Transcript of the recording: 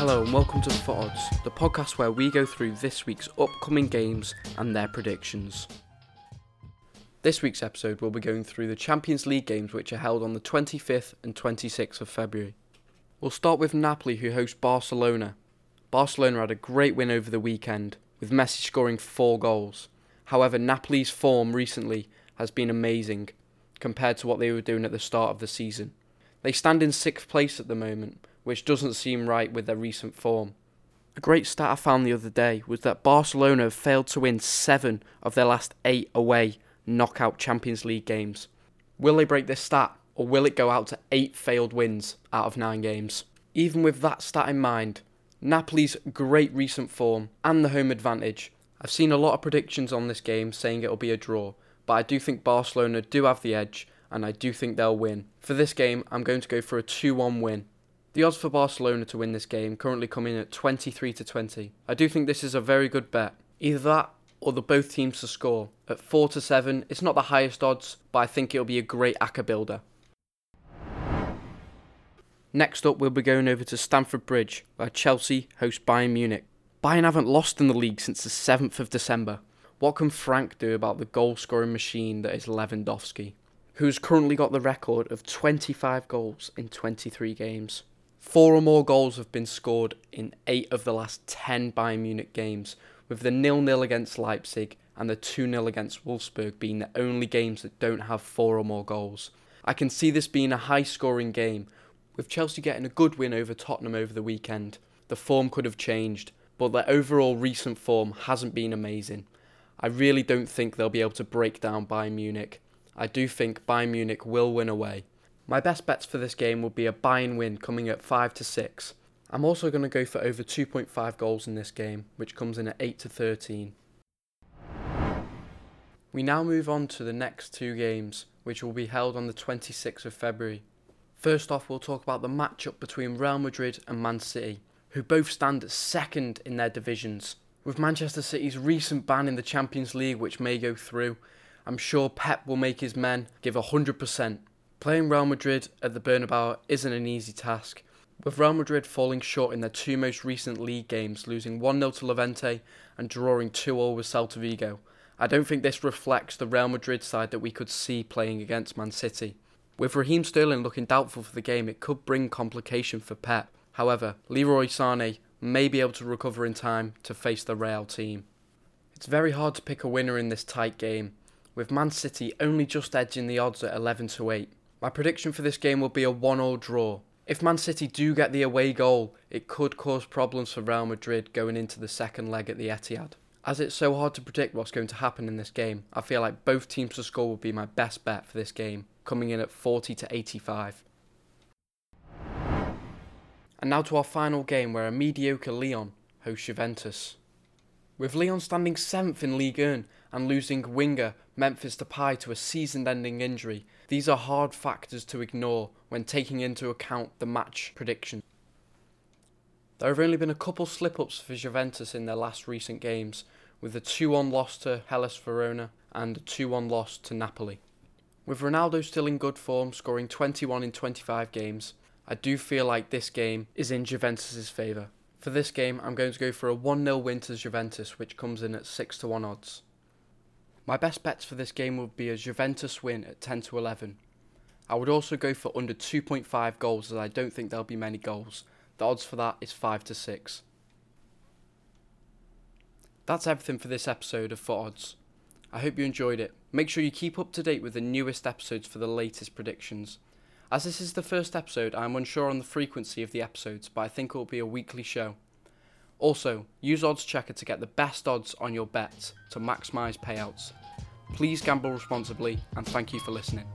Hello and welcome to Foot Odds, the podcast where we go through this week's upcoming games and their predictions. This week's episode will be going through the Champions League games which are held on the 25th and 26th of February. We'll start with Napoli who host Barcelona. Barcelona had a great win over the weekend, with Messi scoring four goals. However, Napoli's form recently has been amazing compared to what they were doing at the start of the season. They stand in sixth place at the moment, which doesn't seem right with their recent form. A great stat I found the other day was that Barcelona have failed to win seven of their last eight away knockout Champions League games. Will they break this stat, or will it go out to eight failed wins out of nine games? Even with that stat in mind, Napoli's great recent form and the home advantage. I've seen a lot of predictions on this game saying it'll be a draw, but I do think Barcelona do have the edge and I do think they'll win. For this game, I'm going to go for a 2 1 win. The odds for Barcelona to win this game currently come in at 23 to 20. I do think this is a very good bet. Either that or the both teams to score. At 4 to 7, it's not the highest odds, but I think it'll be a great ACCA builder. Next up, we'll be going over to Stamford Bridge, where Chelsea host Bayern Munich. Bayern haven't lost in the league since the 7th of December. What can Frank do about the goal scoring machine that is Lewandowski, who's currently got the record of 25 goals in 23 games? Four or more goals have been scored in eight of the last 10 Bayern Munich games, with the nil-nil against Leipzig and the 2-0 against Wolfsburg being the only games that don't have four or more goals. I can see this being a high-scoring game, with Chelsea getting a good win over Tottenham over the weekend. The form could have changed, but their overall recent form hasn't been amazing. I really don't think they'll be able to break down Bayern Munich. I do think Bayern Munich will win away. My best bets for this game will be a Bayern win coming at 5 to 6. I'm also going to go for over 2.5 goals in this game, which comes in at 8 to 13. We now move on to the next two games, which will be held on the 26th of February. First off, we'll talk about the matchup between Real Madrid and Man City, who both stand second in their divisions. With Manchester City's recent ban in the Champions League, which may go through, I'm sure Pep will make his men give 100%. Playing Real Madrid at the Bernabeu isn't an easy task, with Real Madrid falling short in their two most recent league games, losing 1 0 to Levante and drawing 2 0 with Celta Vigo. I don't think this reflects the Real Madrid side that we could see playing against Man City. With Raheem Sterling looking doubtful for the game, it could bring complication for Pep. However, Leroy Sane may be able to recover in time to face the Real team. It's very hard to pick a winner in this tight game, with Man City only just edging the odds at 11 to 8. My prediction for this game will be a 1 0 draw. If Man City do get the away goal, it could cause problems for Real Madrid going into the second leg at the Etihad. As it's so hard to predict what's going to happen in this game, I feel like both teams to score would be my best bet for this game, coming in at 40 to 85. And now to our final game where a mediocre Lyon hosts Juventus. With Lyon standing 7th in League 1 and losing winger Memphis Depay to a season ending injury, these are hard factors to ignore when taking into account the match prediction. There have only been a couple slip ups for Juventus in their last recent games, with a 2 1 loss to Hellas Verona and a 2 1 loss to Napoli. With Ronaldo still in good form, scoring 21 in 25 games, I do feel like this game is in Juventus' favour. For this game, I'm going to go for a 1 0 win to Juventus, which comes in at 6 to 1 odds. My best bets for this game would be a Juventus win at 10 to 11. I would also go for under 2.5 goals as I don't think there'll be many goals. The odds for that is 5 to 6. That's everything for this episode of Foot Odds. I hope you enjoyed it. Make sure you keep up to date with the newest episodes for the latest predictions. As this is the first episode, I am unsure on the frequency of the episodes, but I think it will be a weekly show. Also, use Odds Checker to get the best odds on your bets to maximise payouts. Please gamble responsibly and thank you for listening.